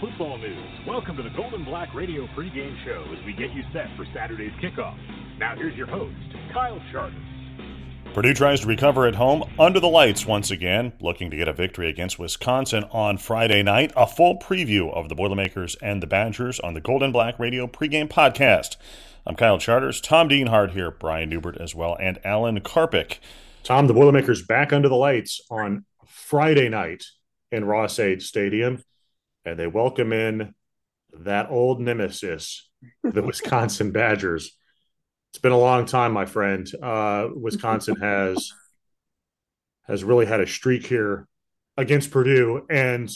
football news. Welcome to the Gold and Black Radio pregame show as we get you set for Saturday's kickoff. Now here's your host, Kyle Charters. Purdue tries to recover at home under the lights once again, looking to get a victory against Wisconsin on Friday night. A full preview of the Boilermakers and the Badgers on the Gold and Black Radio pregame podcast. I'm Kyle Charters, Tom Dienhart here, Brian Neubert as well, and Alan Karpick. Tom, the Boilermakers back under the lights on Friday night in Ross-Ade Stadium, and they welcome in that old nemesis, the Wisconsin Badgers. It's been a long time, my friend. Uh, Wisconsin has has really had a streak here against Purdue, and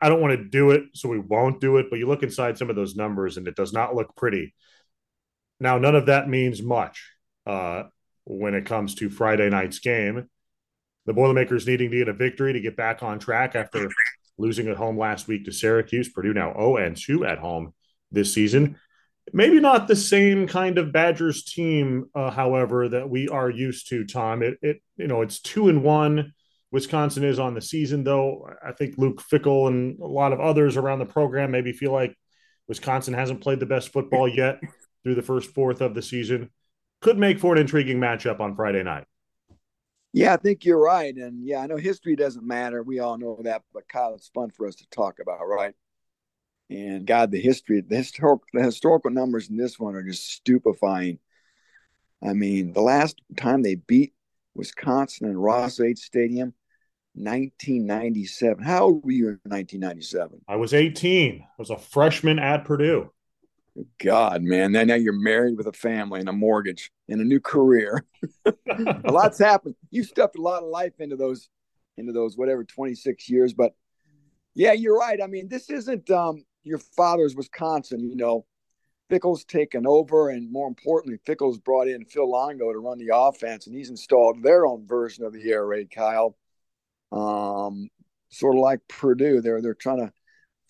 I don't want to do it, so we won't do it. But you look inside some of those numbers, and it does not look pretty. Now, none of that means much uh, when it comes to Friday night's game the Boilermakers needing to get a victory to get back on track after losing at home last week to Syracuse. Purdue now 0 and 2 at home this season. Maybe not the same kind of Badgers team, uh, however, that we are used to. Tom, it, it you know it's two and one. Wisconsin is on the season, though. I think Luke Fickell and a lot of others around the program maybe feel like Wisconsin hasn't played the best football yet through the first fourth of the season. Could make for an intriguing matchup on Friday night. Yeah, I think you're right. And yeah, I know history doesn't matter. We all know that, but Kyle, it's fun for us to talk about, right? And God, the history, the historical, the historical numbers in this one are just stupefying. I mean, the last time they beat Wisconsin in Ross-Ade Stadium, 1997. How old were you in 1997? I was 18. I was a freshman at Purdue. God, man. Now, now you're married with a family and a mortgage and a new career. a lot's happened. You stuffed a lot of life into those, into those whatever 26 years. But yeah, you're right. I mean, this isn't um, your father's Wisconsin. You know, Fickell's taken over, and more importantly, Fickell's brought in Phil Longo to run the offense, and he's installed their own version of the air raid. Kyle, um, sort of like Purdue, they're they're trying to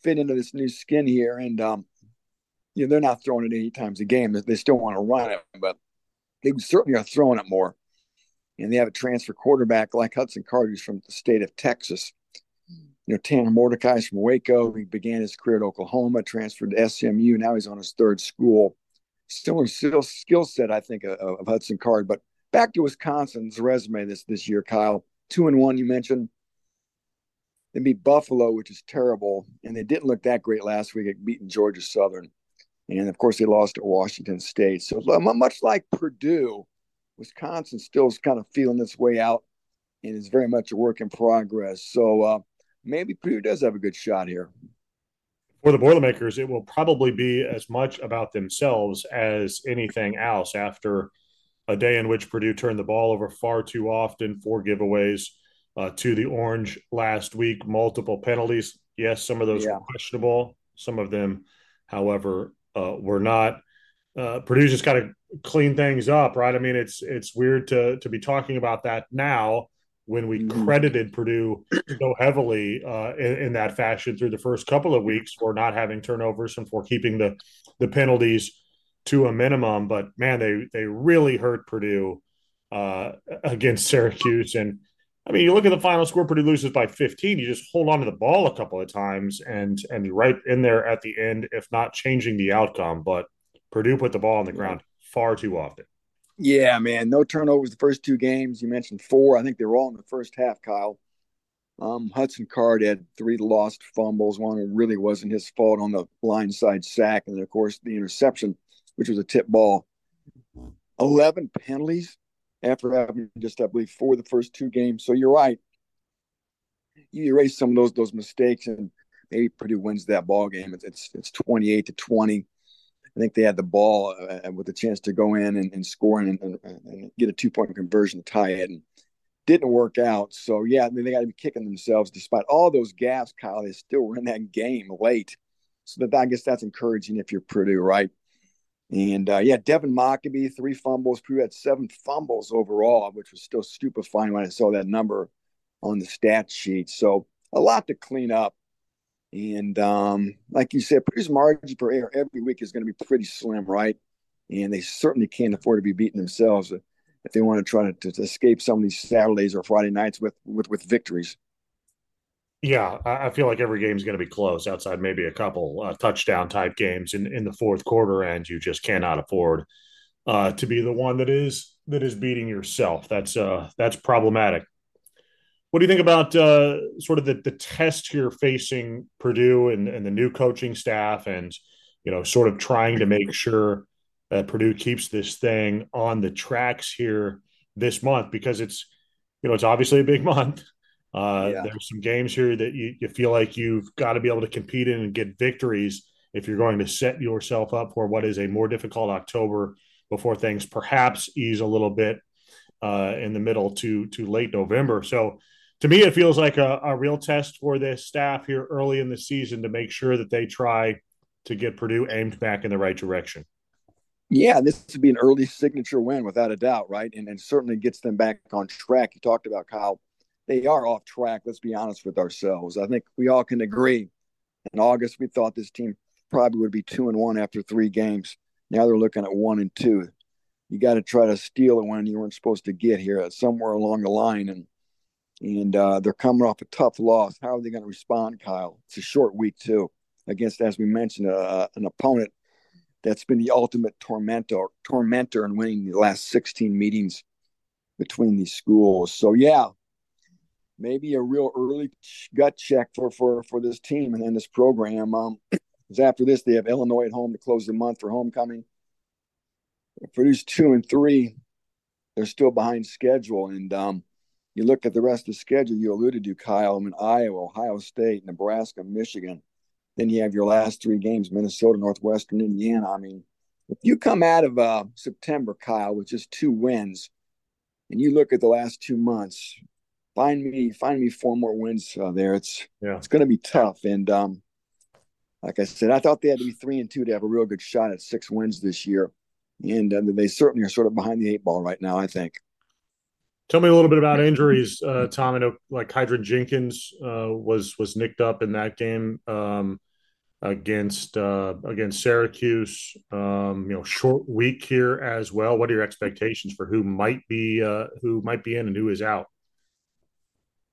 fit into this new skin here, and um, you know, they're not throwing it eight times a game. They still want to run it, but they certainly are throwing it more. And they have a transfer quarterback like Hudson Card, who's from the state of Texas. You know, Tanner Mordecai's from Waco. He began his career at Oklahoma, transferred to SMU. Now he's on his third school. Similar skill set, I think, of, of Hudson Card. But back to Wisconsin's resume this this year, Kyle. Two and one, you mentioned. They beat Buffalo, which is terrible, and they didn't look that great last week at beating Georgia Southern. And of course, they lost to Washington State. So much like Purdue, Wisconsin still is kind of feeling its way out and is very much a work in progress. So uh, maybe Purdue does have a good shot here. For the Boilermakers, it will probably be as much about themselves as anything else after a day in which Purdue turned the ball over far too often, four giveaways uh, to the Orange last week, multiple penalties. Yes, some of those yeah. were questionable. Some of them, however, uh, we're not. Uh, Purdue's just got to clean things up, right? I mean, it's it's weird to to be talking about that now when we mm-hmm. credited Purdue so heavily uh, in, in, that fashion through the first couple of weeks for not having turnovers and for keeping the the penalties to a minimum. But man, they they really hurt Purdue uh, against Syracuse, and I mean, you look at the final score, Purdue loses by 15. You just hold on to the ball a couple of times and and you're right in there at the end, if not changing the outcome. But Purdue put the ball on the ground far too often. Yeah, man. No turnovers the first two games. You mentioned four. I think they were all in the first half, Kyle. Um, Hudson Card had three lost fumbles. One really wasn't his fault on the line side sack. And then, of course, the interception, which was a tip ball. 11 penalties after having just, I believe, four the first two games. So you're right. You erase some of those those mistakes, and maybe Purdue wins that ball game. It's it's, it's 28 to 20. I think they had the ball uh, with a chance to go in and, and score and, and, and, get a two point conversion to tie it, and didn't work out. So yeah, I mean, they got to be kicking themselves despite all those gaps. Kyle, they still were in that game late. So that I guess that's encouraging if you're Purdue, right? And uh, yeah, Devin Mockobee, three fumbles. Purdue had seven fumbles overall, which was still stupefying when I saw that number on the stat sheet. So a lot to clean up. And um, like you said, Purdue's margin for error every week is going to be pretty slim, right? And they certainly can't afford to be beating themselves if they want to try to, to escape some of these Saturdays or Friday nights with with, with victories. Yeah, I feel like every game is going to be close outside maybe a couple uh, touchdown type games in, in the fourth quarter, and you just cannot afford uh, to be the one that is that is beating yourself. That's uh, that's problematic. What do you think about uh, sort of the, the test here facing Purdue and, and the new coaching staff, and you know, sort of trying to make sure that Purdue keeps this thing on the tracks here this month because it's you know it's obviously a big month. Uh, yeah. There's some games here that you, you feel like you've got to be able to compete in and get victories if you're going to set yourself up for what is a more difficult October before things perhaps ease a little bit uh, in the middle to to late November. So to me, it feels like a, a real test for this staff here early in the season to make sure that they try to get Purdue aimed back in the right direction. Yeah, this would be an early signature win without a doubt, right? And, and certainly gets them back on track. You talked about Kyle they are off track. Let's be honest with ourselves. I think we all can agree. In August, we thought this team probably would be two and one after three games. Now they're looking at one and two. You got to try to steal a win you weren't supposed to get here uh, somewhere along the line, and and uh, they're coming off a tough loss. How are they going to respond, Kyle? It's a short week too against, as we mentioned, uh, an opponent that's been the ultimate tormentor tormentor in winning the last 16 meetings between these schools. So yeah, maybe a real early gut check for for for this team and then this program. Um, because after this they have Illinois at home to close the month for homecoming. For these two and three, they're still behind schedule. And um, you look at the rest of the schedule you alluded to, Kyle. I mean, Iowa, Ohio State, Nebraska, Michigan. Then you have your last three games: Minnesota, Northwestern, Indiana. I mean, if you come out of uh, September, Kyle, with just two wins, and you look at the last two months, find me find me four more wins uh, there. It's yeah. it's going to be tough. And um, like I said, I thought they had to be three and two to have a real good shot at six wins this year, and uh, they certainly are sort of behind the eight ball right now. I think. Tell me a little bit about injuries, uh, Tom. I know like Kydran Jenkins uh, was was nicked up in that game um, against uh, against Syracuse. Um, you know, short week here as well. What are your expectations for who might be uh, who might be in and who is out?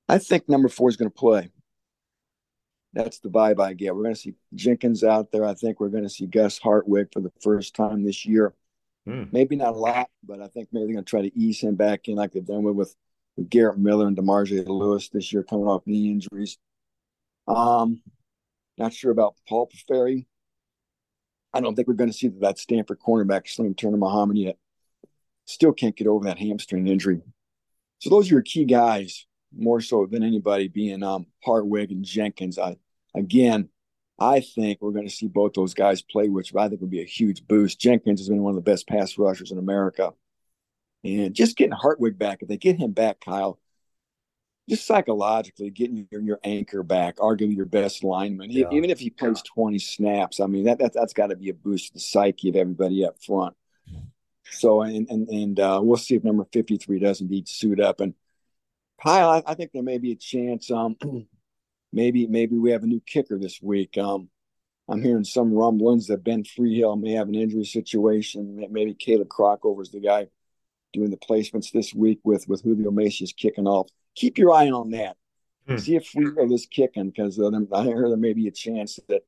I think number four is going to play. That's the vibe I get. We're going to see Jenkins out there. I think we're going to see Gus Hartwig for the first time this year. Mm. Maybe not a lot, but I think maybe they're going to try to ease him back in like they've done with, with Garrett Miller and DeMarge Lewis this year coming off knee injuries. Um, not sure about Paul Ferry. I don't think we're going to see that Stanford cornerback Salim Turner Muhammad yet. Still can't get over that hamstring injury. So those are your key guys more so than anybody being um, Hartwig and Jenkins. I again, I think we're going to see both those guys play, which I think would be a huge boost. Jenkins has been one of the best pass rushers in America, and just getting Hartwig back, if they get him back, Kyle, just psychologically getting your, your anchor back, arguably your best lineman, yeah. even if he plays 20 snaps, I mean that, that that's got to be a boost to the psyche of everybody up front. So and and and uh, we'll see if number 53 does indeed suit up and Kyle, I, I, think there may be a chance. Um, maybe maybe we have a new kicker this week. Um, I'm hearing some rumblings that Ben Freehill may have an injury situation. Maybe Caleb Krockover is the guy doing the placements this week with with Julio Macias kicking off. Keep your eye on that. Hmm. See if Freehill is kicking because uh, I heard there may be a chance that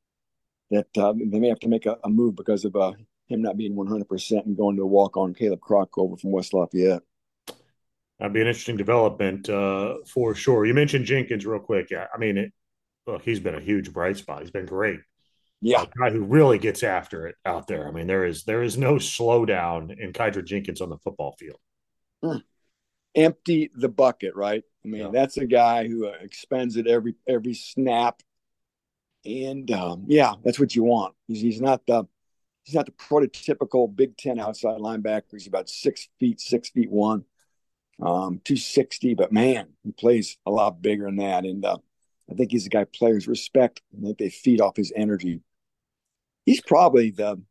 that uh, they may have to make a, a move because of uh, him not being 100 percent and going to walk on Caleb Krockover from West Lafayette. That'd be an interesting development uh, for sure. You mentioned Jenkins real quick. Yeah, I mean, it, look, he's been a huge bright spot. He's been great. Yeah, a guy who really gets after it out there. I mean, there is there is no slowdown in Kydran Jenkins on the football field. Mm. Empty the bucket, right? I mean, yeah. that's a guy who uh, expends it every every snap, and um, yeah, that's what you want. He's he's not the he's not the prototypical Big Ten outside linebacker. He's about six feet, six feet one um, 260, but man, he plays a lot bigger than that. And uh, I think he's a guy players respect. I think they feed off his energy. He's probably the,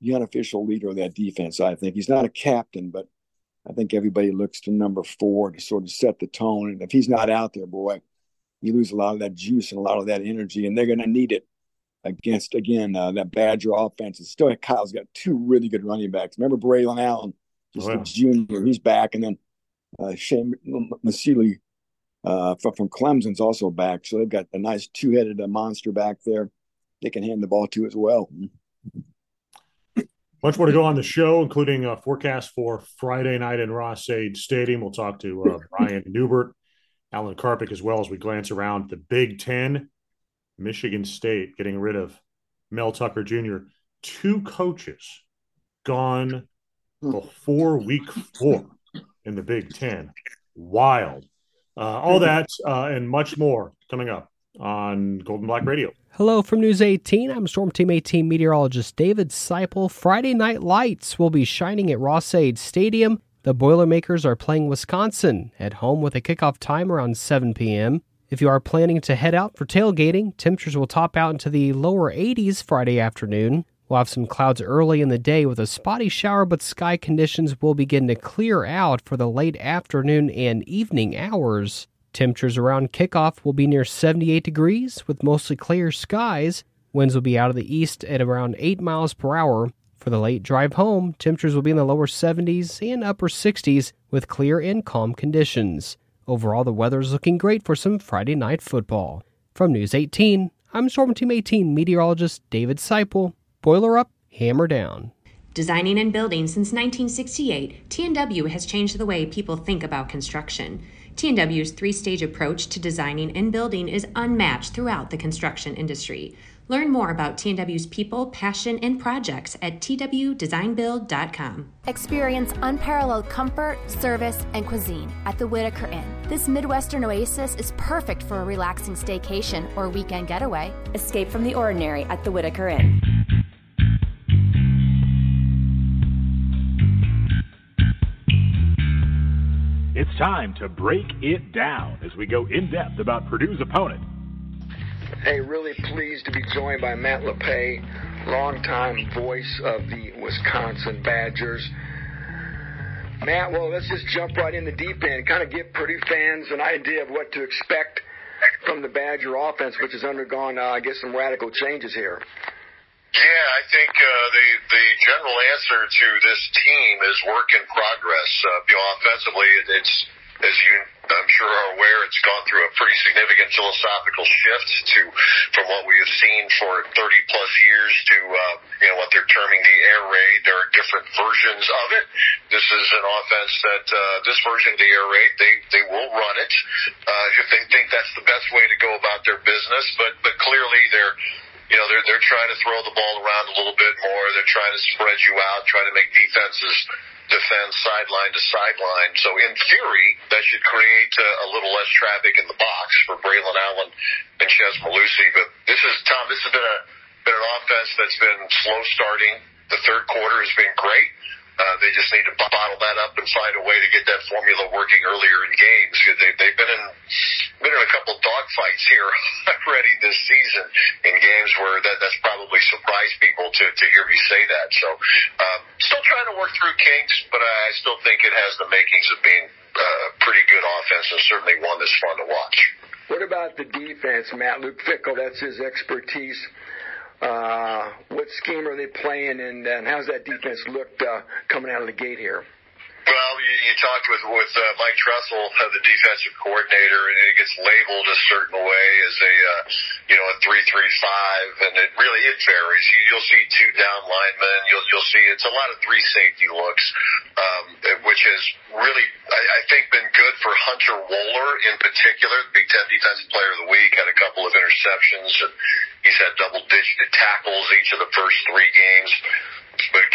the unofficial leader of that defense. I think he's not a captain, but I think everybody looks to number four to sort of set the tone. And if he's not out there, boy, you lose a lot of that juice and a lot of that energy, and they're going to need it against again uh, that Badger offense. And still, Kyle's got two really good running backs. Remember Braylon Allen, just oh, yeah. junior, he's back, and then uh, Chez Mellusi uh, from, Clemson's also back. So they've got a nice two headed uh, monster back there they can hand the ball to as well. Much more to go on the show, including a forecast for Friday night in Ross-Ade Stadium. We'll talk to uh, Brian Neubert, Alan Karpick, as well as we glance around the Big Ten. Michigan State getting rid of Mel Tucker Jr. Two coaches gone before week four in the Big Ten. Wild. Uh, all that uh, and much more coming up on Gold and Black Radio. Hello from News 18. I'm Storm Team 18 meteorologist David Seipel. Friday night lights will be shining at Ross-Ade Stadium. The Boilermakers are playing Wisconsin at home with a kickoff time around 7 p.m. If you are planning to head out for tailgating, temperatures will top out into the lower 80s Friday afternoon. We'll have some clouds early in the day with a spotty shower, but sky conditions will begin to clear out for the late afternoon and evening hours. Temperatures around kickoff will be near 78 degrees with mostly clear skies. Winds will be out of the east at around 8 miles per hour. For the late drive home, temperatures will be in the lower 70s and upper 60s with clear and calm conditions. Overall, the weather is looking great for some Friday night football. From News 18, I'm Storm Team 18 meteorologist David Seipel. Boiler up, hammer down. Designing and building since 1968, TNW has changed the way people think about construction. TNW's three stage approach to designing and building is unmatched throughout the construction industry. Learn more about TNW's people, passion, and projects at twdesignbuild.com. Experience unparalleled comfort, service, and cuisine at the Whitaker Inn. This Midwestern oasis is perfect for a relaxing staycation or weekend getaway. Escape from the ordinary at the Whitaker Inn. It's time to break it down as we go in depth about Purdue's opponent. Hey, really pleased to be joined by Matt LePay, longtime voice of the Wisconsin Badgers. Matt, well, let's just jump right in the deep end, kind of give Purdue fans an idea of what to expect from the Badger offense, which has undergone, uh, I guess, some radical changes here. Yeah, I think uh, the the general answer to this team is work in progress. Uh, you know, offensively, it, it's as you I'm sure are aware, it's gone through a pretty significant philosophical shift to from what we have seen for 30 plus years to uh, you know what they're terming the air raid. There are different versions of it. This is an offense that uh, this version of the air raid they they will run it uh, if they think that's the best way to go about their business. But but clearly they're you know, they're they're trying to throw the ball around a little bit more. They're trying to spread you out, trying to make defenses defend sideline to sideline. So in theory, that should create a, a little less traffic in the box for Braylon Allen and Chez Mellusi. But this is Tom. This has been a been an offense that's been slow starting. The third quarter has been great. Uh, they just need to bottle that up and find a way to get that formula working earlier in games. They, they've been in been in a couple dogfights here already this season in games where that that's probably surprised people to to hear me say that. So um, still trying to work through kinks, but I still think it has the makings of being uh, a pretty good offense and certainly one that's fun to watch. What about the defense, Matt? Luke Fickell, that's his expertise. Uh, what scheme are they playing, and, and how's that defense looked uh, coming out of the gate here? Well, you, you talked with with uh, Mike Tressel, uh, the defensive coordinator, and it gets labeled a certain way as a uh, you know a three three five, and it really it varies. You, you'll see two down linemen. You'll you'll see it's a lot of three safety looks, um, which has really I, I think been good for Hunter Wohler in particular, the Big Ten Defensive Player of the Week. Had a couple of interceptions, and he's had double digit tackles each of the first three games. But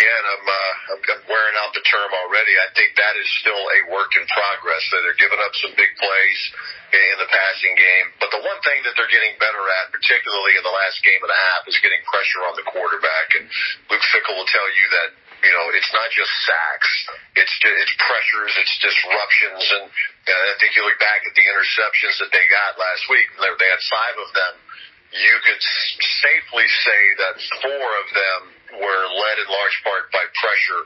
I'm, uh, I'm wearing out the term already. I think that is still a work in progress. That they're giving up some big plays in the passing game. But the one thing that they're getting better at, particularly in the last game and a half, is getting pressure on the quarterback. And Luke Fickell will tell you that you know, it's not just sacks. It's it's pressures, it's disruptions, and uh, I think you look back at the interceptions that they got last week. They had five of them. You could safely say that four of them were led in large part by pressure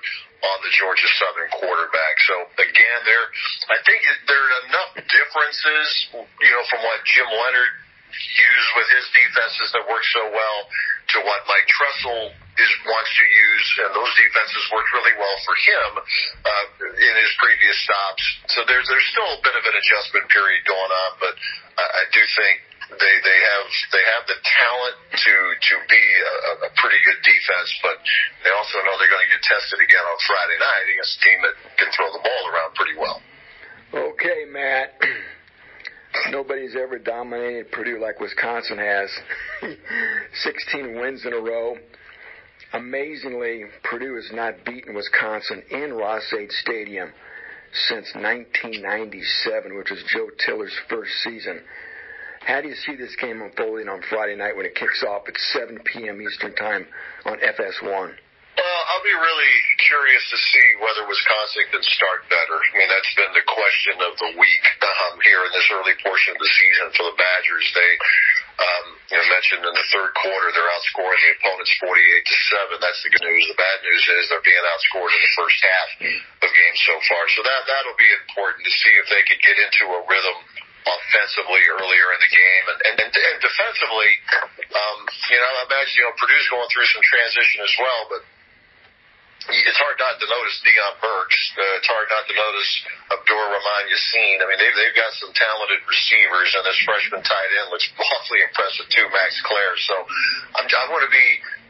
on the Georgia Southern quarterback. So again, there, I think there are enough differences, you know, from what Jim Leonhard used with his defenses that work so well to what Mike Tressel is wants to use, and those defenses worked really well for him uh, in his previous previous stops. So there's there's still a bit of an adjustment period going on, but I, I do think they they have they have the talent to to be a, a pretty good defense, but they also know they're going to get tested again on Friday night against a team that can throw the ball around pretty well. Okay, Matt. Nobody's ever dominated Purdue like Wisconsin has. 16 wins in a row. Amazingly, Purdue has not beaten Wisconsin in Ross-Ade Stadium since 1997, which was Joe Tiller's first season. How do you see this game unfolding on Friday night when it kicks off at 7 p.m. Eastern Time on FS1? Well, I'll be really curious to see whether Wisconsin can start better. I mean, that's been the question of the week um, here in this early portion of the season for the Badgers. They, um, you know, mentioned in the third quarter they're outscoring the opponents 48 to seven. That's the good news. The bad news is they're being outscored in the first half of games so far. So that that'll be important to see if they can get into a rhythm offensively earlier in the game and, and, and defensively, um, you know, I imagine, you know, Purdue's going through some transition as well, but it's hard not to notice Deion Burks. Uh, it's hard not to notice Abdur Rahman Yaseen. I mean, they've, they've got some talented receivers, and this freshman tight end looks awfully impressive too, Max Klare. So I'm, I want to be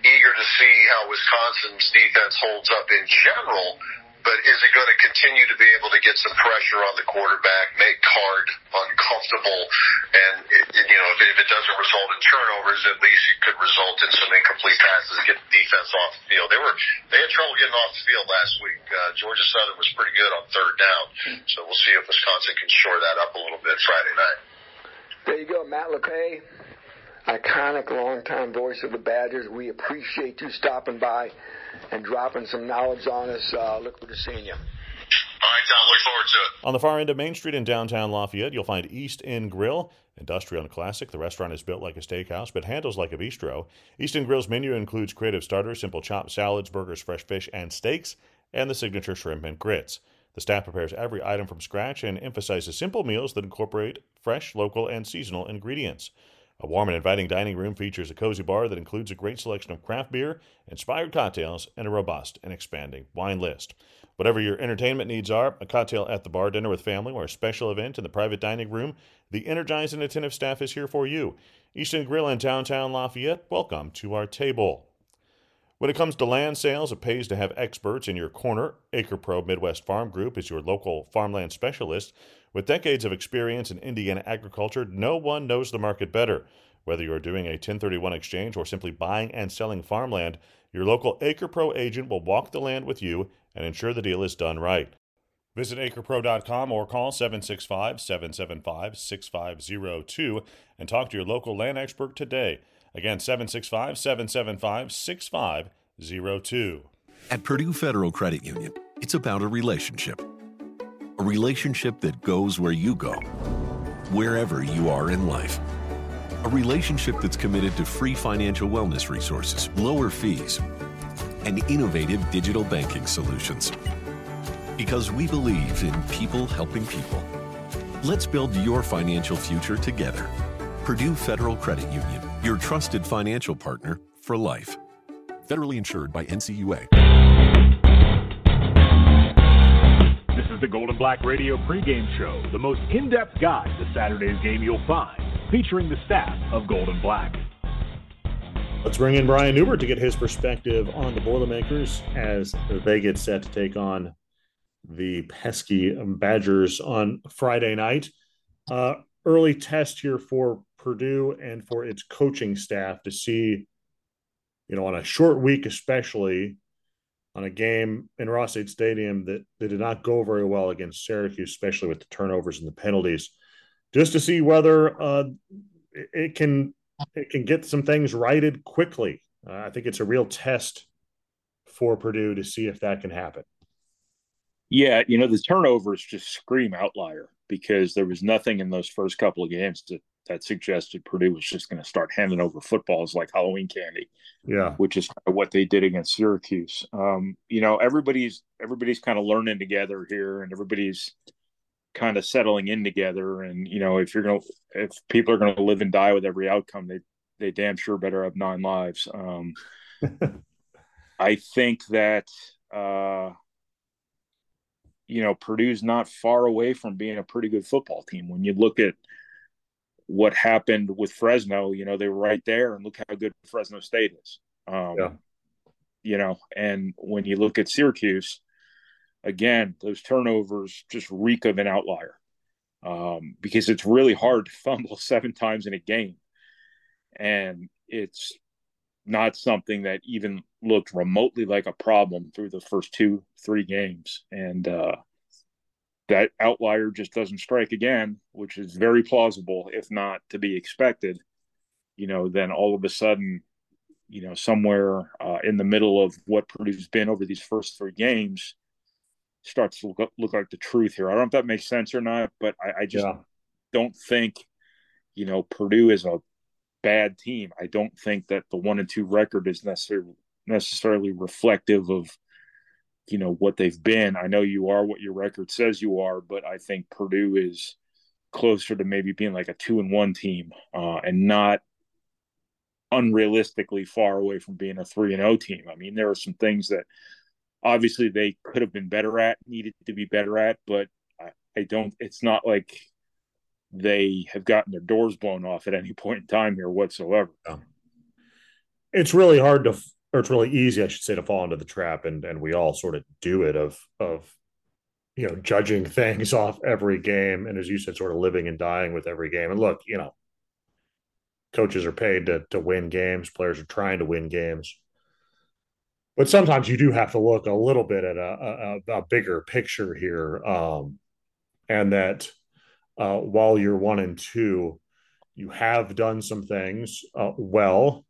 eager to see how Wisconsin's defense holds up in general but is it going to continue to be able to get some pressure on the quarterback, make Card uncomfortable, and it, you know if it, doesn't result in turnovers, at least it could result in some incomplete passes, get the defense off the field. They were they had trouble getting off the field last week. Uh, Georgia Southern was pretty good on third down, so we'll see if Wisconsin can shore that up a little bit Friday night. There you go, Matt LePay iconic longtime voice of the Badgers. We appreciate you stopping by and dropping some knowledge on us. Uh, look forward to seeing you. All right, Tom, look forward to it. On the far end of Main Street in downtown Lafayette, you'll find East End Grill, industrial and classic. The restaurant is built like a steakhouse, but handles like a bistro. East End Grill's menu includes creative starters, simple chopped salads, burgers, fresh fish, and steaks, and the signature shrimp and grits. The staff prepares every item from scratch and emphasizes simple meals that incorporate fresh, local, and seasonal ingredients. A warm and inviting dining room features a cozy bar that includes a great selection of craft beer, inspired cocktails, and a robust and expanding wine list. Whatever your entertainment needs are, a cocktail at the bar, dinner with family, or a special event in the private dining room, the energized and attentive staff is here for you. East End Grill in downtown Lafayette, welcome to our table. When it comes to land sales, it pays to have experts in your corner. Acre Pro Midwest Farm Group is your local farmland specialist with decades of experience in Indiana agriculture, no one knows the market better. Whether you're doing a 1031 exchange or simply buying and selling farmland, your local Acre Pro agent will walk the land with you and ensure the deal is done right. Visit acrepro.com or call 765 775 6502 and talk to your local land expert today. Again, 765 775 6502. At Purdue Federal Credit Union, it's about a relationship a relationship that goes where you go, wherever you are in life. A relationship that's committed to free financial wellness resources, lower fees, and innovative digital banking solutions. Because we believe in people helping people. Let's build your financial future together. Purdue Federal Credit Union, your trusted financial partner for life. Federally insured by NCUA. The Gold and Black Radio pregame show, the most in depth guide to Saturday's game you'll find, featuring the staff of Gold and Black. Let's bring in Brian Neubert to get his perspective on the Boilermakers as they get set to take on the pesky Badgers on Friday night. Uh, early test here for Purdue and for its coaching staff to see, you know, on a short week, especially on a game in Ross-Ade Stadium that, that did not go very well against Syracuse, especially with the turnovers and the penalties, just to see whether uh, it can it can get some things righted quickly. Uh, I think it's a real test for Purdue to see if that can happen. Yeah, you know the turnovers just scream outlier because there was nothing in those first couple of games that that suggested Purdue was just going to start handing over footballs like Halloween candy. Yeah, which is what they did against Syracuse. Um, you know, everybody's everybody's kind of learning together here, and everybody's kind of settling in together. And you know, if you're gonna, if people are going to live and die with every outcome, they they damn sure better have nine lives. Um, I think that uh, you know, Purdue's not far away from being a pretty good football team. When you look at what happened with Fresno, you know, they were right there, and look how good Fresno State is. Um, yeah. You know, and when you look at Syracuse, again, those turnovers just reek of an outlier um, because it's really hard to fumble seven times in a game. And it's not something that even looked remotely like a problem through the first two, three games. And uh, that outlier just doesn't strike again, which is very plausible, if not to be expected. You know, then all of a sudden, you know, somewhere uh, in the middle of what Purdue's been over these first three games starts to look, look like the truth here. I don't know if that makes sense or not, but I, I just yeah. don't think, you know, Purdue is a bad team. I don't think that the one and two record is necessarily necessarily reflective of you know what they've been. I know you are what your record says you are, but I think Purdue is closer to maybe being like a two and one team uh, and not unrealistically far away from being a three and O team. I mean, there are some things that obviously they could have been better at, needed to be better at, but I, I don't. It's not like they have gotten their doors blown off at any point in time here whatsoever. It's really hard to, or it's really easy, I should say, to fall into the trap, and and we all sort of do it of of you know judging things off every game, and as you said, sort of living and dying with every game. And look, you know, coaches are paid to to win games, players are trying to win games. But sometimes you do have to look a little bit at a, a, a bigger picture here, um, and that uh, while you're one and two, you have done some things uh, well.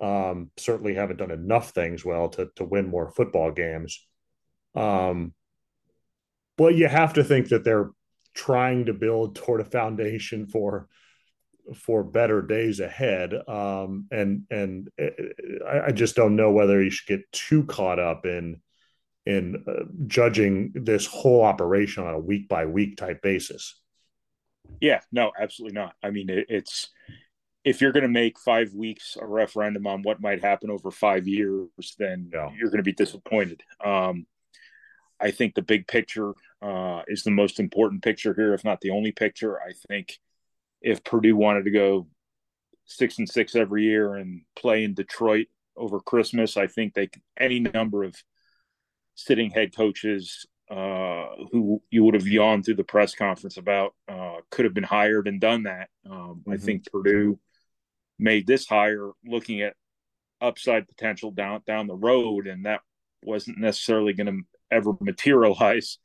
Um, certainly haven't done enough things well to to win more football games. Um, but you have to think that they're trying to build toward a foundation for for better days ahead. Um, and and I, I, just don't know whether you should get too caught up in in uh, judging this whole operation on a week by week type basis. Yeah, no, absolutely not. I mean, it, it's if you're going to make five weeks a referendum on what might happen over five years, then yeah. you're going to be disappointed. Um, I think the big picture uh, is the most important picture here, if not the only picture. I think if Purdue wanted to go six and six every year and play in Detroit over Christmas, I think they any number of sitting head coaches uh, who you would have yawned through the press conference about uh, could have been hired and done that. Um, mm-hmm. I think Purdue made this hire looking at upside potential down down the road, and that wasn't necessarily going to ever materialize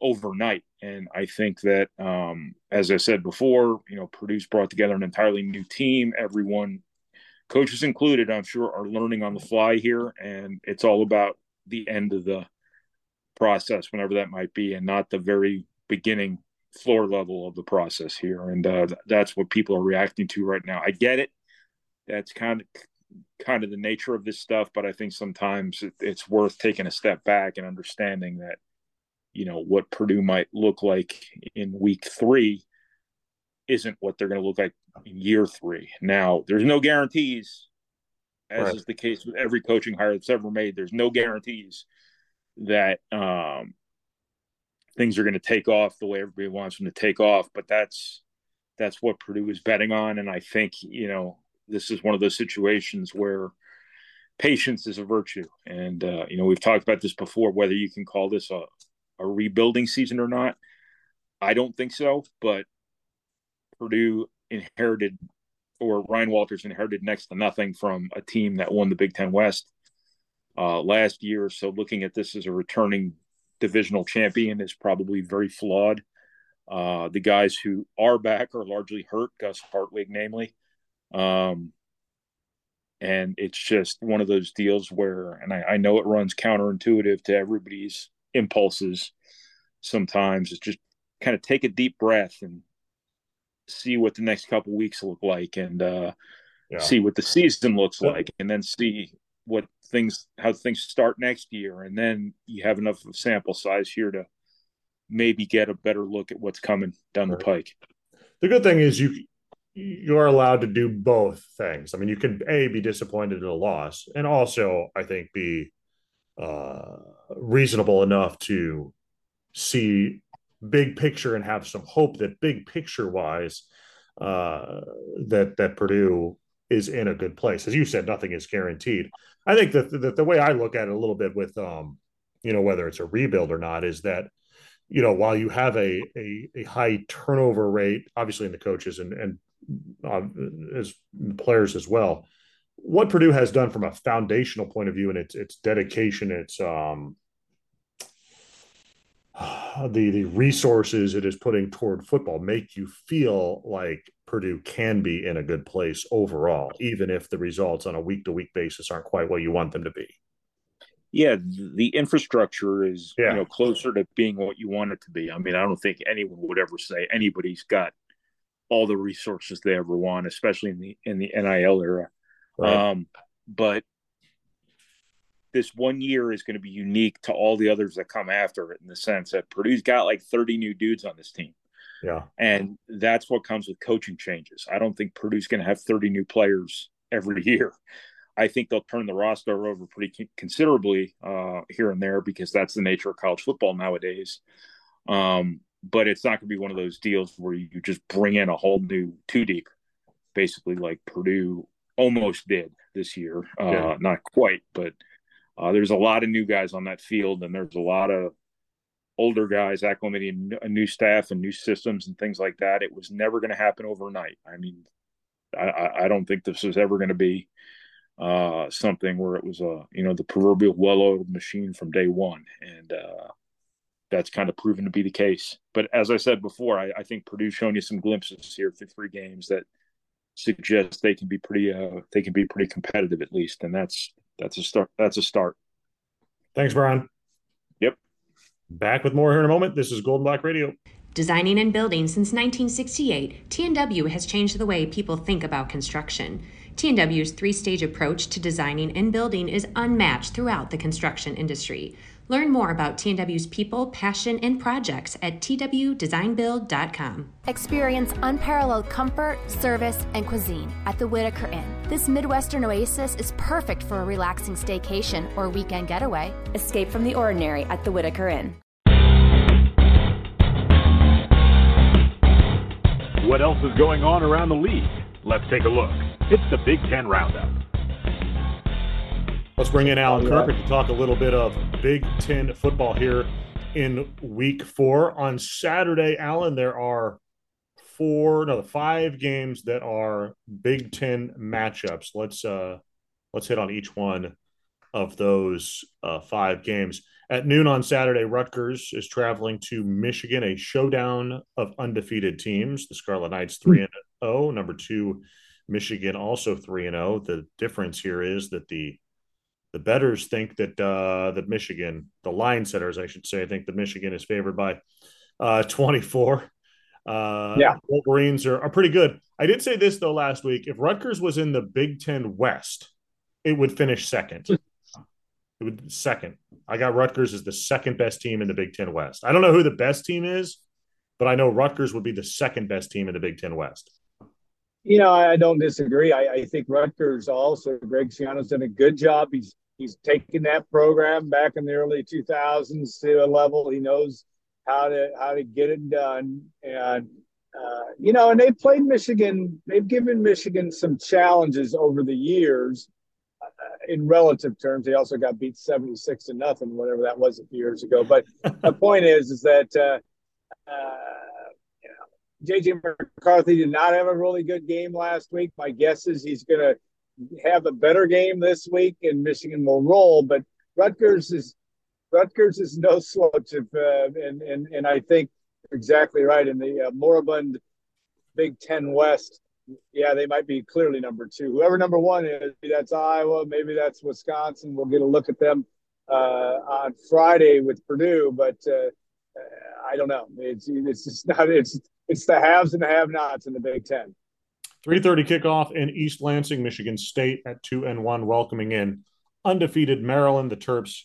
overnight. And I think that, um, as I said before, you know, Purdue's brought together an entirely new team. Everyone, coaches included, I'm sure, are learning on the fly here, and it's all about the end of the process, whenever that might be, and not the very beginning floor level of the process here. And uh, that's what people are reacting to right now. I get it. That's kind of kind of the nature of this stuff, but I think sometimes it, it's worth taking a step back and understanding that you know what Purdue might look like in week three isn't what they're going to look like in year three. Now, there's no guarantees, as right. is the case with every coaching hire that's ever made. There's no guarantees that um, things are going to take off the way everybody wants them to take off. But that's that's what Purdue is betting on, and I think you know this is one of those situations where patience is a virtue. And uh, you know we've talked about this before, whether you can call this a a rebuilding season or not. I don't think so, but Purdue inherited or Ryan Walters inherited next to nothing from a team that won the Big Ten West uh, last year. So looking at this as a returning divisional champion is probably very flawed. Uh, the guys who are back are largely hurt, Gus Hartwig, namely. Um, and it's just one of those deals where, and I, I know it runs counterintuitive to everybody's impulses sometimes. It's just kind of take a deep breath and see what the next couple weeks look like and uh, yeah. see what the season looks like and then see what things how things start next year and then you have enough of a sample size here to maybe get a better look at what's coming down right. the pike the good thing is you you are allowed to do both things i mean you can a be disappointed in a loss and also i think be uh, reasonable enough to see big picture and have some hope that big picture wise uh, that that Purdue is in a good place. As you said, nothing is guaranteed. I think that the, the way I look at it a little bit with um, you know whether it's a rebuild or not is that you know while you have a a, a high turnover rate, obviously in the coaches and and uh, as players as well. What Purdue has done from a foundational point of view and its its dedication, its um, the the resources it is putting toward football make you feel like Purdue can be in a good place overall, even if the results on a week to week basis aren't quite what you want them to be. Yeah, the infrastructure is yeah. you know closer to being what you want it to be. I mean, I don't think anyone would ever say anybody's got all the resources they ever want, especially in the in the NIL era. Right. Um, but this one year is going to be unique to all the others that come after it in the sense that Purdue's got like 30 new dudes on this team. Yeah. And that's what comes with coaching changes. I don't think Purdue's going to have 30 new players every year. I think they'll turn the roster over pretty considerably uh, here and there because that's the nature of college football nowadays. Um, but it's not going to be one of those deals where you just bring in a whole new two deep, basically like Purdue almost did this year. Uh, yeah. Not quite, but uh, there's a lot of new guys on that field, and there's a lot of older guys acclimating a new staff and new systems and things like that. It was never going to happen overnight. I mean, I, I don't think this was ever going to be uh, something where it was a you know the proverbial well-oiled machine from day one, and uh, that's kind of proven to be the case. But as I said before, I, I think Purdue's shown you some glimpses here through three games that suggest they can be pretty uh, they can be pretty competitive at least, and that's that's a start. That's a start. Thanks, Brian. Yep. Back with more here in a moment. This is Gold and Black Radio. Designing and building since 1968, TNW has changed the way people think about construction. TNW's three stage approach to designing and building is unmatched throughout the construction industry. Learn more about TNW's people, passion, and projects at twdesignbuild.com. Experience unparalleled comfort, service, and cuisine at the Whitaker Inn. This Midwestern oasis is perfect for a relaxing staycation or weekend getaway. Escape from the ordinary at the Whitaker Inn. What else is going on around the league? Let's take a look. It's the Big Ten Roundup. Let's bring in Alan Karpick to talk a little bit of Big Ten football here in week four. On Saturday, Alan, there are four, no, five games that are Big Ten matchups. Let's uh let's hit on each one of those uh, five games. At noon on Saturday, Rutgers is traveling to Michigan, a showdown of undefeated teams. The Scarlet Knights 3 and 0, number 2 Michigan also 3 and 0. The difference here is that the the betters think that uh, that Michigan, the line setters, I should say, I think that Michigan is favored by uh, 24. Uh, yeah, Wolverines are, are pretty good. I did say this though last week: if Rutgers was in the Big Ten West, it would finish second. it would second. I got Rutgers as the second best team in the Big Ten West. I don't know who the best team is, but I know Rutgers would be the second best team in the Big Ten West. You know, I don't disagree. I, I think Rutgers also, Greg Schiano's done a good job. He's he's taken that program back in the early 2000s to a level he knows how to how to get it done. And uh, you know, and they've played Michigan. They've given Michigan some challenges over the years. Uh, in relative terms, they also got beat 76 to nothing, whatever that was a few years ago. But the point is, is that uh, uh JJ McCarthy did not have a really good game last week. My guess is he's going to have a better game this week, and Michigan will roll. But Rutgers is Rutgers is no slouch, uh, and and and I think exactly right in the uh, moribund Big Ten West. Yeah, they might be clearly number two. Whoever number one is, that's Iowa, maybe that's Wisconsin. We'll get a look at them uh, on Friday with Purdue, but uh, I don't know. It's it's just not. It's it's the haves and the have-nots in the Big Ten. 3:30 kickoff in East Lansing, Michigan State at two and one, welcoming in undefeated Maryland. The Terps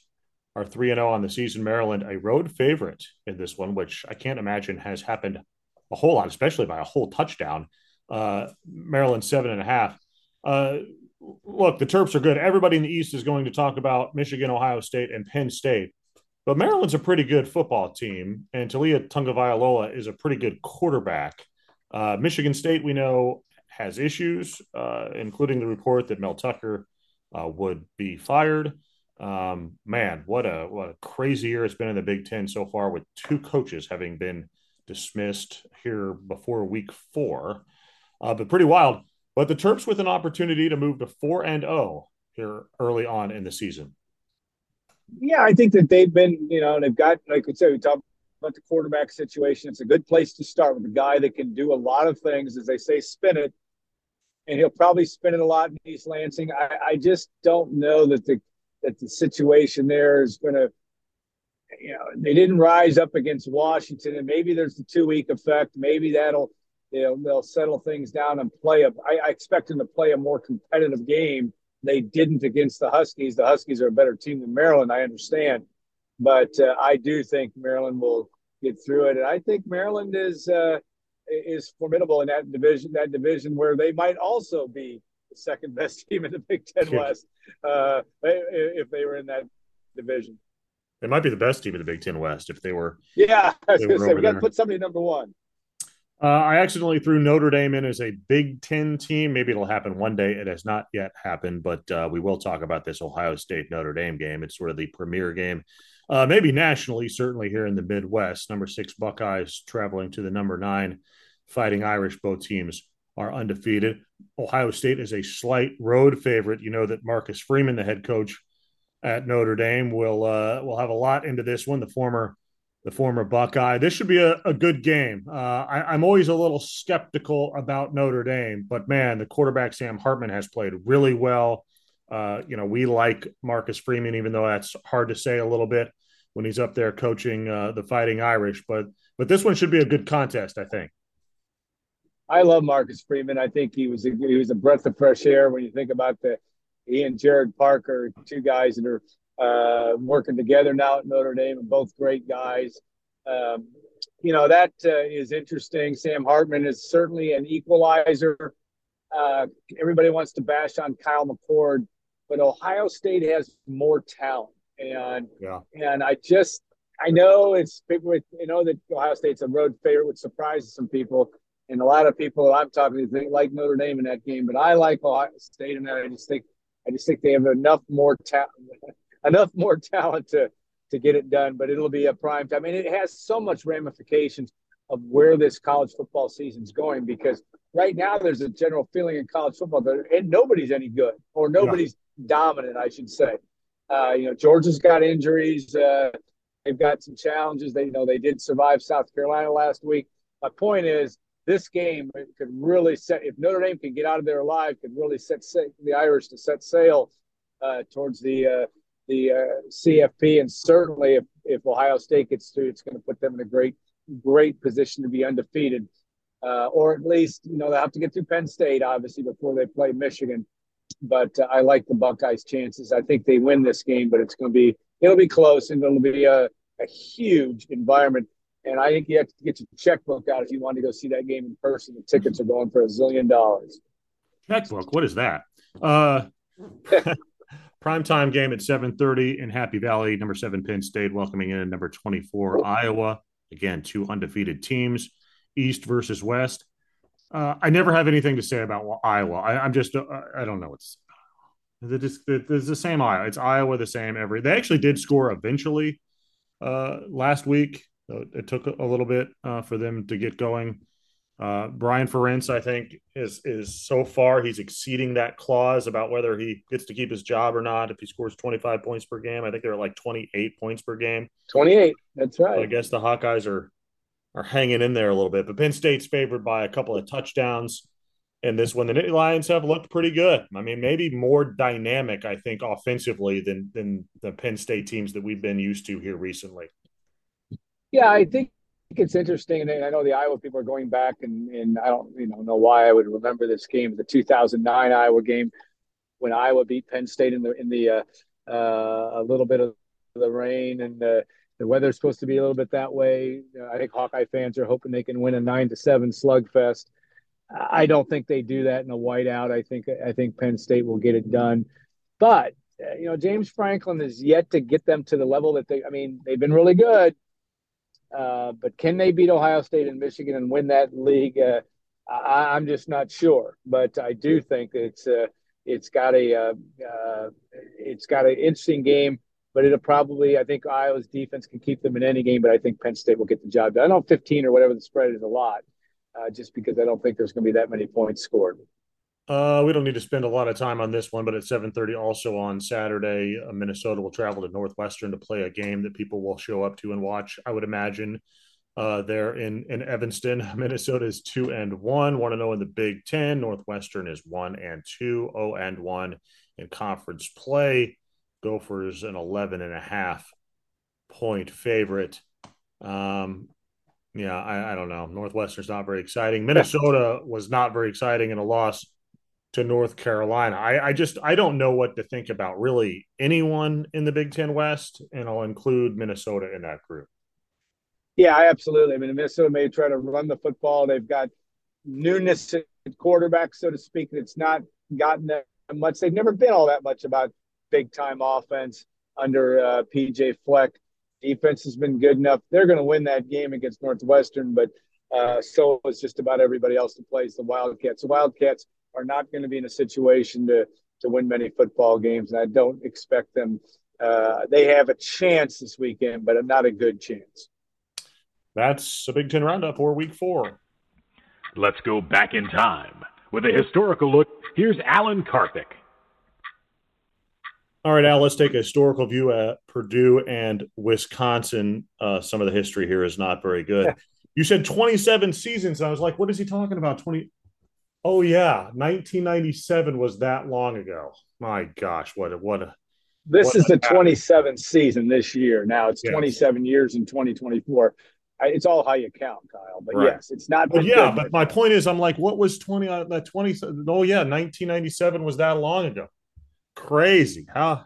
are three and zero oh on the season. Maryland, a road favorite in this one, which I can't imagine has happened a whole lot, especially by a whole touchdown. Uh, Maryland seven and a half. Uh, look, the Terps are good. Everybody in the East is going to talk about Michigan, Ohio State, and Penn State. But Maryland's a pretty good football team, and Taulia Tagovailoa is a pretty good quarterback. Uh, Michigan State, we know, has issues, uh, including the report that Mel Tucker uh, would be fired. Um, man, what a what a crazy year it's been in the Big Ten so far, with two coaches having been dismissed here before Week Four. Uh, but pretty wild. But the Terps with an opportunity to move to four and zero oh here early on in the season. Yeah, I think that they've been, you know, they've got, like we said, we talked about the quarterback situation. It's a good place to start with a guy that can do a lot of things, as they say, spin it, and he'll probably spin it a lot in East Lansing. I, I just don't know that the that the situation there is going to. You know, they didn't rise up against Washington, and maybe there's the two week effect. Maybe that'll they'll they'll settle things down and play a. I, I expect them to play a more competitive game. They didn't against the Huskies. The Huskies are a better team than Maryland. I understand, but uh, I do think Maryland will get through it, and I think Maryland is uh, is formidable in that division. That division where they might also be the second best team in the Big Ten West uh, if they were in that division. They might be the best team in the Big Ten West if they were. Yeah, I was going to say we got to put somebody number one. Uh, I accidentally threw Notre Dame in as a Big Ten team. Maybe it'll happen one day. It has not yet happened, but uh, we will talk about this Ohio State Notre Dame game. It's sort of the premier game, uh, maybe nationally, certainly here in the Midwest. Number six Buckeyes traveling to the number nine Fighting Irish. Both teams are undefeated. Ohio State is a slight road favorite. You know that Marcus Freeman, the head coach at Notre Dame, will uh, will have a lot into this one. The former the former Buckeye. This should be a, a good game. Uh, I, am always a little skeptical about Notre Dame, but man, the quarterback Sam Hartman has played really well. Uh, you know, we like Marcus Freeman, even though that's hard to say a little bit when he's up there coaching uh, the Fighting Irish. But but this one should be a good contest, I think. I love Marcus Freeman. I think he was a, he was a breath of fresh air when you think about the he and Jared Parker, two guys that are uh, working together now at Notre Dame, and both great guys. Um, you know that uh, is interesting. Sam Hartman is certainly an equalizer. Uh, everybody wants to bash on Kyle McCord, but Ohio State has more talent, and yeah. and I just I know it's people you know that Ohio State's a road favorite, which surprises some people, and a lot of people I'm talking to think like Notre Dame in that game, but I like Ohio State in that. I just think I just think they have enough more talent enough more talent to to get it done. But it'll be a prime time. I mean, it has so much ramifications of where this college football season's going because right now there's a general feeling in college football that and nobody's any good or nobody's yeah. dominant, I should say. Uh, you know, Georgia's got injuries. Uh, they've got some challenges. They you know they did survive South Carolina last week. My point is, this game could really set if Notre Dame can get out of there alive, could really set the Irish to set sail uh, towards the uh, the uh, CFP, and certainly if, if Ohio State gets through, it's going to put them in a great great position to be undefeated, uh, or at least you know they have to get through Penn State obviously before they play Michigan. But uh, I like the Buckeyes' chances. I think they win this game, but it's going to be it'll be close and it'll be a, a huge environment. And I think you have to get your checkbook out if you want to go see that game in person. The tickets are going for a zillion dollars. Checkbook? What is that? Uh, Primetime game at 7:30 in Happy Valley. Number seven Penn State welcoming in number 24 Iowa. Again, two undefeated teams, East versus West. Uh, I never have anything to say about Iowa. I, am just uh, I don't know. It's the same Iowa. It's Iowa the same every. They actually did score eventually uh, last week. It took a little bit uh, for them to get going. Uh, Brian Ferentz, I think, is is so far he's exceeding that clause about whether he gets to keep his job or not. If he scores 25 points per game, I think they're like 28 points per game. 28, that's right. So I guess the Hawkeyes are are hanging in there a little bit, but Penn State's favored by a couple of touchdowns in this one. The Nittany Lions have looked pretty good. I mean, maybe more dynamic, I think, offensively than than the Penn State teams that we've been used to here recently. Yeah, I think it's interesting, and I know the Iowa people are going back, and, and I don't you know know why I would remember this game, the 2009 Iowa game when Iowa beat Penn State in the in the uh, uh, a little bit of the rain and the the weather's supposed to be a little bit that way. I think Hawkeye fans are hoping they can win a nine to seven slugfest. I don't think they do that in a whiteout. I think I think Penn State will get it done, but uh, you know, James Franklin is yet to get them to the level that they. I mean, they've been really good, uh, but can they beat Ohio State and Michigan and win that league? Uh, I, am just not sure. But I do think it's uh, it's got a uh, uh, it's got an interesting game. But it'll probably, I think Iowa's defense can keep them in any game, but I think Penn State will get the job done. I don't know 15 or whatever the spread is a lot, just because I don't think there's going to be that many points scored. Uh, we don't need to spend a lot of time on this one, but at 7:30 also on Saturday, uh, Minnesota will travel to Northwestern to play a game that people will show up to and watch. I would imagine uh, there in in Evanston, Minnesota is two and one, one and zero oh in the Big Ten. Northwestern is one and two, zero oh and one in conference play. Gophers an 11 and a half point favorite. Um, yeah, I, I don't know. Northwestern's not very exciting. Minnesota was not very exciting in a loss to North Carolina. I, I just I don't know what to think about really anyone in the Big Ten West, and I'll include Minnesota in that group. Yeah, absolutely. I mean, Minnesota may try to run the football. They've got newness at quarterback, so to speak. It's not gotten that much. They've never been all that much about big time offense under uh, PJ Fleck. Defense has been good enough. They're going to win that game against Northwestern, but uh, so is just about everybody else that plays the Wildcats. The Wildcats are not going to be in a situation to to win many football games, and I don't expect them. Uh, they have a chance this weekend, but not a good chance. That's a Big Ten roundup for Week Four. Let's go back in time with a historical look. Here's Alan Karpick. All right, Al, let's take a historical view at Purdue and Wisconsin. Uh, some of the history here is not very good. you said 27 seasons. I was like, what is he talking about? 20. Oh yeah, 1997 was that long ago. My gosh, what a what a This what is the 27th season this year. Now it's yes. 27 years in 2024. It's all how you count, Kyle. But right. yes, it's not. Well, yeah, but my point is, I'm like, what was 20 uh, that 20? Oh yeah, 1997 was that long ago. Crazy, huh?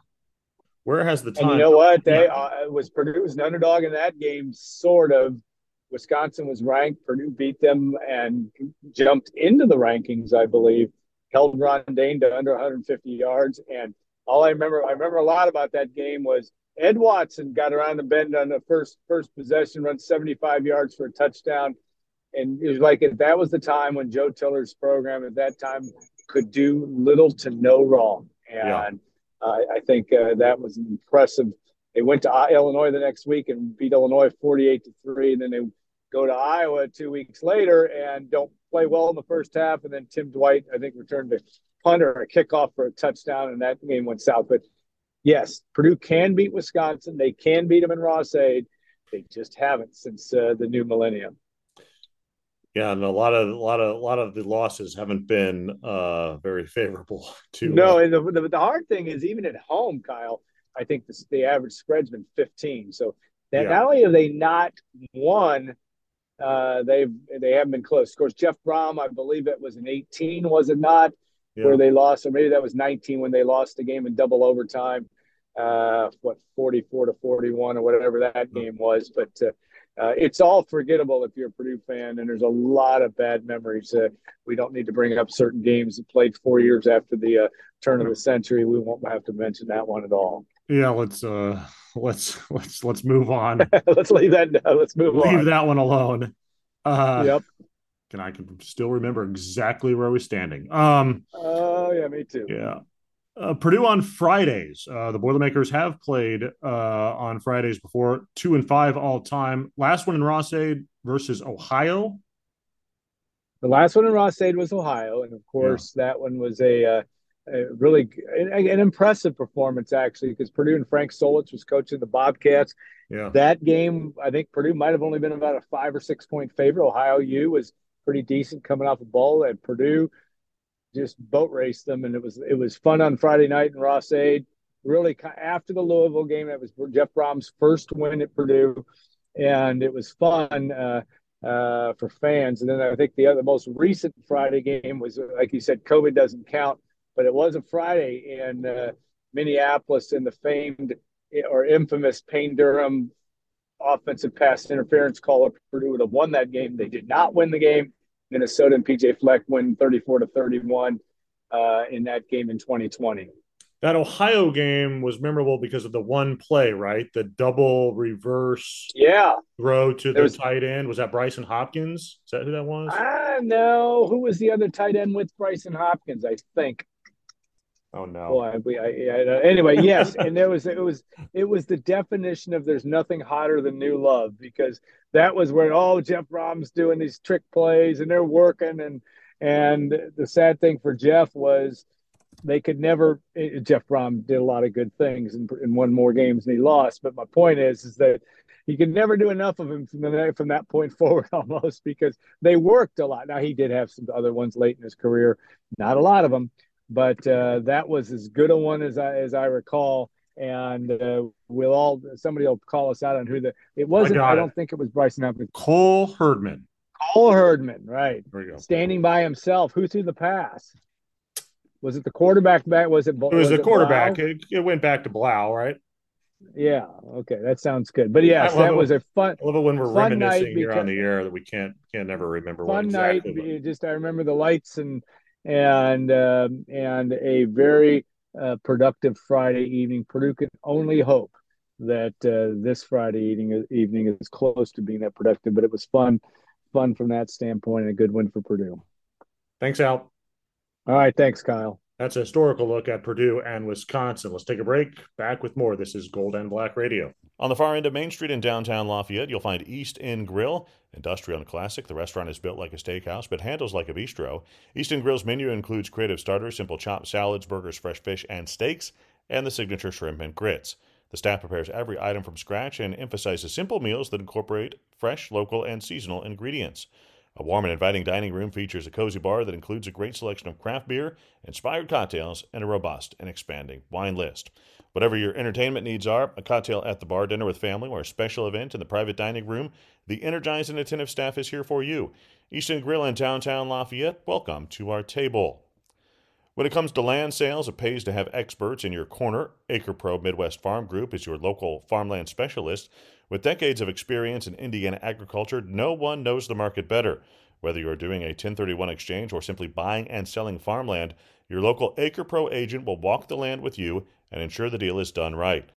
Where has the time? And you know what? They uh, was Purdue was an underdog in that game, sort of. Wisconsin was ranked. Purdue beat them and jumped into the rankings, I believe. Held Ron Dayne to under 150 yards. And all I remember, I remember a lot about that game was Ed Watson got around the bend on the first first possession, run 75 yards for a touchdown. And it was like that was the time when Joe Tiller's program at that time could do little to no wrong. And yeah. uh, I think uh, that was an impressive they went to Illinois the next week and beat Illinois 48 to 3. And then they go to Iowa two weeks later and don't play well in the first half. And then Tim Dwight, I think, returned a punt or a kickoff for a touchdown, and that game went south. But yes, Purdue can beat Wisconsin. They can beat them in Ross-Ade. They just haven't since uh, the new millennium. Yeah, and a lot of a lot of a lot of the losses haven't been uh, very favorable to. No, uh, and the, the, the hard thing is even at home, Kyle. I think the, the average spread's been 15. So that yeah. not only have they not won, uh, they've they haven't been close. Of course, Jeff Brohm, I believe it was an 18, was it not? Yeah. Where they lost, or maybe that was 19 when they lost the game in double overtime. Uh, what 44 to 41 or whatever that game was, but. Uh, uh, it's all forgettable if you're a Purdue fan, and there's a lot of bad memories. Uh, we don't need to bring up certain games that played four years after the uh, turn of the century. We won't have to mention that one at all. Yeah, let's uh let's let's let's move on. let's leave that. Let's move leave on. that one alone. Uh, yep. Can I can still remember exactly where we're standing. Um. Oh yeah, me too. Yeah. Uh, Purdue on Fridays. Uh, the Boilermakers have played uh, on Fridays before, two and five all time. Last one in Ross-Ade versus Ohio. The last one in Ross-Ade was Ohio, and of course yeah. that one was a really an impressive performance actually because Purdue and Frank Solich was coaching the Bobcats. Yeah. That game, I think Purdue might have only been about a five or six point favorite. Ohio U was pretty decent coming off a ball, and Purdue just boat raced them, and it was it was fun on Friday night in Ross-Ade. Really, after the Louisville game, that was Jeff Brohm's first win at Purdue, and it was fun. Uh, uh, for fans. And then I think the other most recent Friday game was, like you said, COVID doesn't count but it was a Friday in uh, Minneapolis in the famed or infamous Payne Durham offensive pass interference call. Purdue would have won that game. They did not win the game. Minnesota and PJ Fleck win 34 to 31 uh, in that game in 2020. that Ohio game was memorable because of the one play, right? The double reverse yeah throw to the was, tight end. Was that Brycen Hopkins? Is that who that was? I know. Who was the other tight end with Brycen Hopkins? I think. Oh no! Boy, we, I, I, anyway, yes, and there was it was it was the definition of there's nothing hotter than new love because that was where oh Jeff Brohm's doing these trick plays and they're working and and the sad thing for Jeff was they could never. Eh, Jeff Brohm did a lot of good things and, and won more games than he lost. But my point is, is that he could never do enough of him from, the, from that point forward, almost because they worked a lot. Now he did have some other ones late in his career, not a lot of them, but uh, that was as good a one as I as I recall. And uh, we'll all somebody will call us out on who the it wasn't. I, I don't it. think it was Brycen Hopkins. Cole Herdman. Cole Herdman, right? There you go. Standing by himself. Who threw the pass? Was it the quarterback back? Was it? It was, was the quarterback. It, it, went back to Blough, right? Yeah. Okay, that sounds good. But yes, that was a fun. I love it when we're reminiscing here on the air that we can't can't never remember. Fun night. Exactly just I remember the lights and and um, and a very uh, productive Friday evening. Purdue can only hope that uh, this Friday evening evening is close to being that productive. But it was fun, fun from that standpoint, and a good win for Purdue. Thanks, Al. All right. Thanks, Kyle. That's a historical look at Purdue and Wisconsin. Let's take a break. Back with more. This is Gold and Black Radio. On the far end of Main Street in downtown Lafayette, you'll find East End Grill, industrial and classic. The restaurant is built like a steakhouse, but handles like a bistro. East End Grill's menu includes creative starters, simple chopped salads, burgers, fresh fish, and steaks, and the signature shrimp and grits. The staff prepares every item from scratch and emphasizes simple meals that incorporate fresh, local, and seasonal ingredients. A warm and inviting dining room features a cozy bar that includes a great selection of craft beer, inspired cocktails, and a robust and expanding wine list. Whatever your entertainment needs are, a cocktail at the bar, dinner with family, or a special event in the private dining room, the energized and attentive staff is here for you. East End Grill in downtown Lafayette, welcome to our table. When it comes to land sales, it pays to have experts in your corner. AcrePro Midwest Farm Group is your local farmland specialist. With decades of experience in Indiana agriculture, no one knows the market better. Whether you're doing a 1031 exchange or simply buying and selling farmland, your local AcrePro agent will walk the land with you and ensure the deal is done right.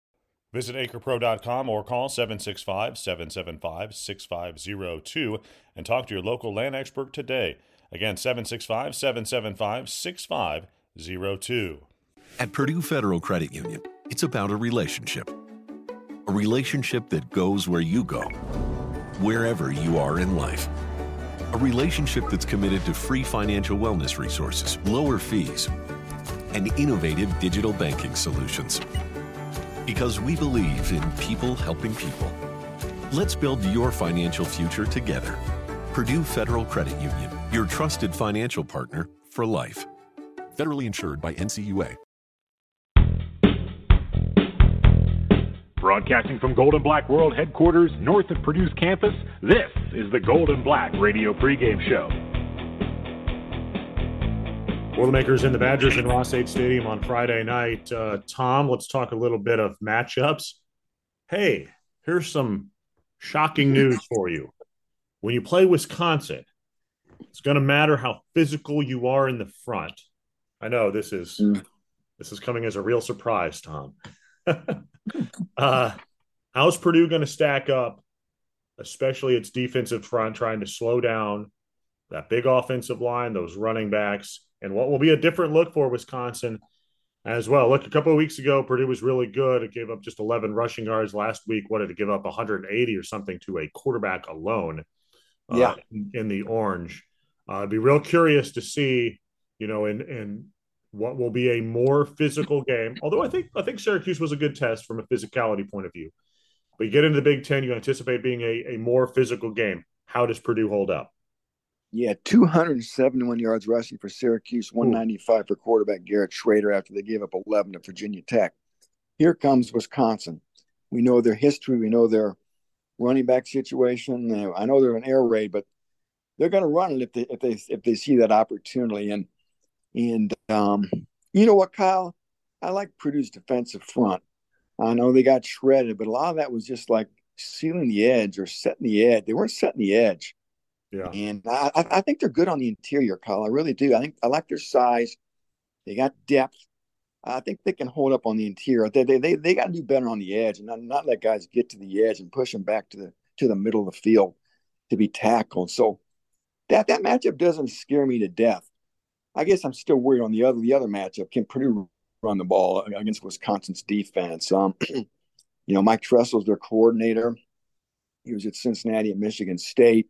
Visit acrepro.com or call 765 775 6502 and talk to your local land expert today. Again, 765 775 6502. At Purdue Federal Credit Union, it's about a relationship. A relationship that goes where you go, wherever you are in life. A relationship that's committed to free financial wellness resources, lower fees, and innovative digital banking solutions. Because we believe in people helping people. Let's build your financial future together. Purdue Federal Credit Union your trusted financial partner for life. Federally insured by NCUA. Broadcasting from Gold and Black World headquarters north of Purdue's campus, this is the Gold and Black Radio pregame show. Boilermakers and the Badgers in Ross-Ade Stadium on Friday night. Uh, Tom, let's talk a little bit of matchups. Hey, here's some shocking news for you. When you play Wisconsin, it's going to matter how physical you are in the front. I know this is mm. this is coming as a real surprise, Tom. uh, how's Purdue going to stack up, especially its defensive front, trying to slow down that big offensive line, those running backs, and what will be a different look for Wisconsin as well. Look, a couple of weeks ago, Purdue was really good. It gave up just 11 rushing yards last week. What did it give up? 180 or something to a quarterback alone. Uh, yeah, in, in the orange. Uh, I'd be real curious to see, you know, in in what will be a more physical game. Although I think I think Syracuse was a good test from a physicality point of view. But you get into the Big Ten, you anticipate being a, a more physical game. How does Purdue hold up? Yeah, 271 yards rushing for Syracuse, 195 Ooh. for quarterback Garrett Shrader after they gave up 11 to Virginia Tech. Here comes Wisconsin. We know their history. We know their running back situation. I know they're an air raid, but they're going to run it if they if they if they see that opportunity. And and um, you know what, Kyle, I like Purdue's defensive front. I know they got shredded, but a lot of that was just like sealing the edge or setting the edge. They weren't setting the edge. Yeah. And I, I think they're good on the interior, Kyle. I really do. I think I like their size. They got depth. I think they can hold up on the interior. They they they, they got to do better on the edge and not, not let guys get to the edge and push them back to the to the middle of the field to be tackled. So that that matchup doesn't scare me to death. I guess I'm still worried on the other the other matchup. Can Purdue run the ball against Wisconsin's defense? Um, you know, Mike Tressel's their coordinator. He was at Cincinnati and Michigan State.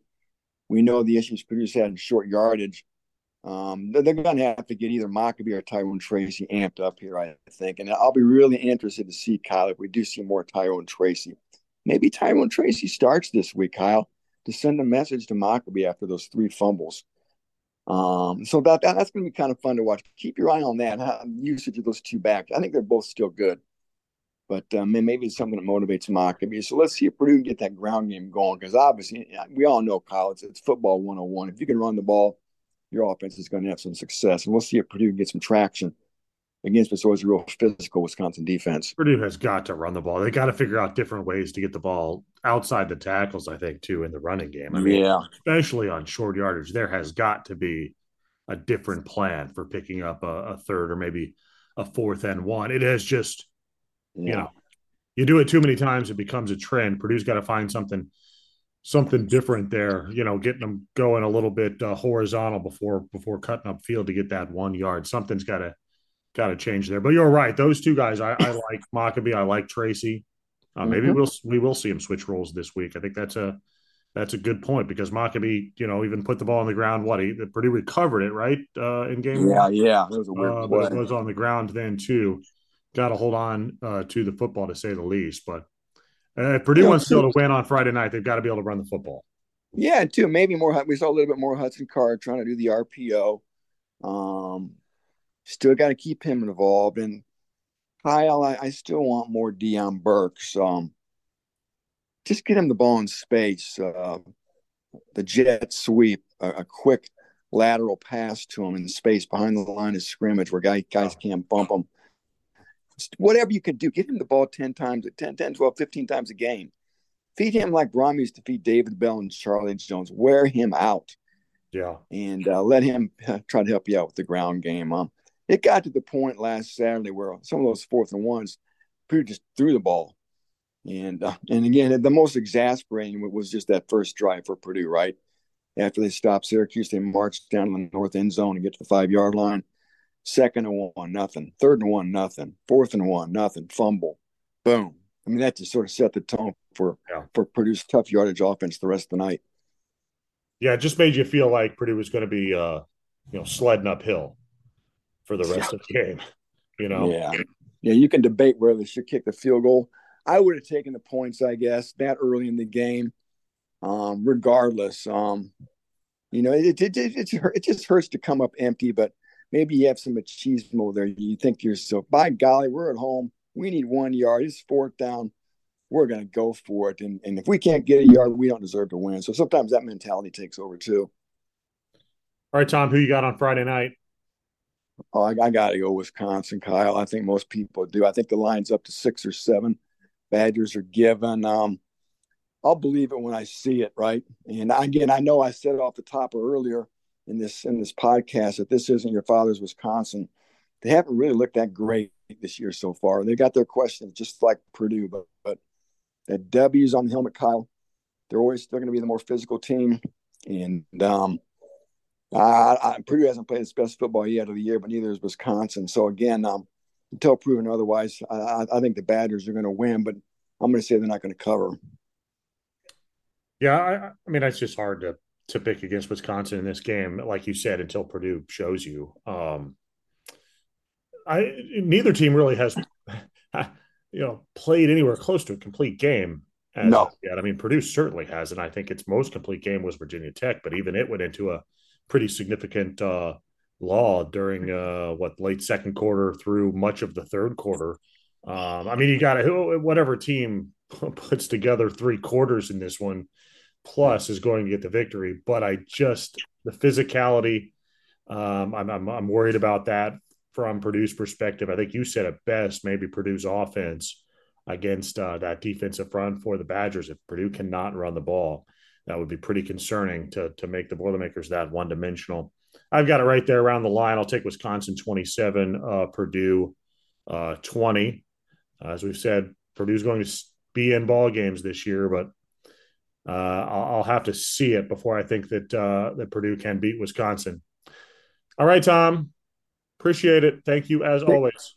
We know the issues Purdue's had in short yardage. Um, they're, they're going to have to get either Mockobee or Tyrone Tracy amped up here, I think. And I'll be really interested to see, Kyle, if we do see more Tyrone Tracy. Maybe Tyrone Tracy starts this week, Kyle, to send a message to Mockobee after those three fumbles. Um, so that, that that's going to be kind of fun to watch. Keep your eye on that how, usage of those two backs. I think they're both still good, but um, maybe it's something that motivates Mockobee. So let's see if Purdue can get that ground game going because obviously we all know college it's football 101. If you can run the ball, your offense is going to have some success, and we'll see if Purdue can get some traction against a real physical Wisconsin defense. Purdue has got to run the ball. They got to figure out different ways to get the ball outside the tackles, I think, too, in the running game. I mean, yeah. especially on short yardage, there has got to be a different plan for picking up a, a third or maybe a fourth and one. It has just, yeah. you know, you do it too many times, it becomes a trend. Purdue's got to find something something different there. You know, getting them going a little bit uh, horizontal before before cutting up field to get that one yard. Something's got to got to change there. But you're right; those two guys, I, I like Mockobee, I like Tracy. Uh, maybe mm-hmm. we'll we will see him switch roles this week. I think that's a that's a good point because Mockobee, you know, even put the ball on the ground. What he Purdue recovered it right uh, in game. Yeah, one. yeah, it was a weird uh, was on the ground then too. Got to hold on uh, to the football to say the least. But uh, if Purdue wants to be able to win on Friday night, they've got to be able to run the football. Yeah, too. Maybe more. We saw a little bit more Hudson Card trying to do the RPO. Um, still got to keep him involved. And Kyle, I, I still want more Deion Burks. Um, just get him the ball in space. Uh, the jet sweep, a, a, quick lateral pass to him in space behind the line of scrimmage where guys, guys can't bump him whatever you can do, give him the ball 10 times, 10, 10, 12, 15 times a game. Feed him like Brohm used to feed David Bell and Charlie Jones. Wear him out. Yeah. And uh, let him try to help you out with the ground game. Um, it got to the point last Saturday where some of those fourth and ones, Purdue just threw the ball. And uh, and again, the most exasperating was just that first drive for Purdue, right? After they stopped Syracuse, they marched down the north end zone and get to the five yard line. Second and one, nothing. Third and one, nothing. Fourth and one, nothing. Fumble. Boom. I mean, that just sort of set the tone for yeah. for Purdue's tough yardage offense the rest of the night. Yeah, it just made you feel like Purdue was going to be, uh, you know, sledding uphill for the rest of the game. You know. Yeah. Yeah, you can debate whether they should kick the field goal. I would have taken the points, I guess, that early in the game. Um, regardless, um, you know, it, it, it, it, it just hurts to come up empty, but maybe you have some machismo there. You think to yourself, by golly, we're at home. We need one yard. It's fourth down. We're going to go for it. And, and if we can't get a yard, we don't deserve to win. So sometimes that mentality takes over too. All right, Tom, who you got on Friday night? Oh, I, I got to go Wisconsin, Kyle. I think most people do. I think the line's up to six or seven. Badgers are given. Um, I'll believe it when I see it, right? And again, I know I said it off the top earlier in this in this podcast that this isn't your father's Wisconsin. They haven't really looked that great this year so far. They got their questions just like Purdue, but but that W's on the helmet, Kyle. They're always still going to be the more physical team, and um, I, I, Purdue hasn't played its best football yet of the year, but neither is Wisconsin. So again, um, until proven otherwise, I, I think the Badgers are going to win, but I'm going to say they're not going to cover. Yeah, I, I mean, it's just hard to to pick against Wisconsin in this game, like you said, until Purdue shows you. Um, I neither team really has, you know, played anywhere close to a complete game. no, yet. I mean, Purdue certainly has, and I think its most complete game was Virginia Tech, but even it went into a pretty significant uh, law during uh, what late second quarter through much of the third quarter. Um, I mean, you got to whatever team puts together three quarters in this one plus is going to get the victory. But I just the physicality, um, I'm, I'm, I'm worried about that from Purdue's perspective. I think you said it best. Maybe Purdue's offense against uh, that defensive front for the Badgers. If Purdue cannot run the ball, that would be pretty concerning to to make the Boilermakers that one dimensional. I've got it right there around the line. I'll take Wisconsin 27, uh, Purdue uh, 20. Uh, as we've said, Purdue's going to be in ball games this year, but uh, I'll, I'll, have to see it before I think that uh, that Purdue can beat Wisconsin. All right, Tom. Appreciate it. Thank you as take, always.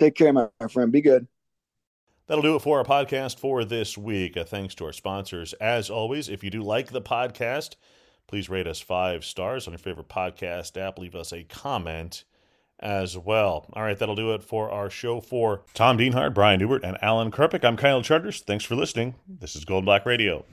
Take care, my friend. Be good. That'll do it for our podcast for this week. Uh, thanks to our sponsors. As always, if you do like the podcast, please rate us five stars on your favorite podcast app. Leave us a comment as well. All right, that'll do it for our show for Tom Dienhart, Brian Neubert, and Alan Karpick. I'm Kyle Charters. Thanks for listening. This is Gold Black Radio.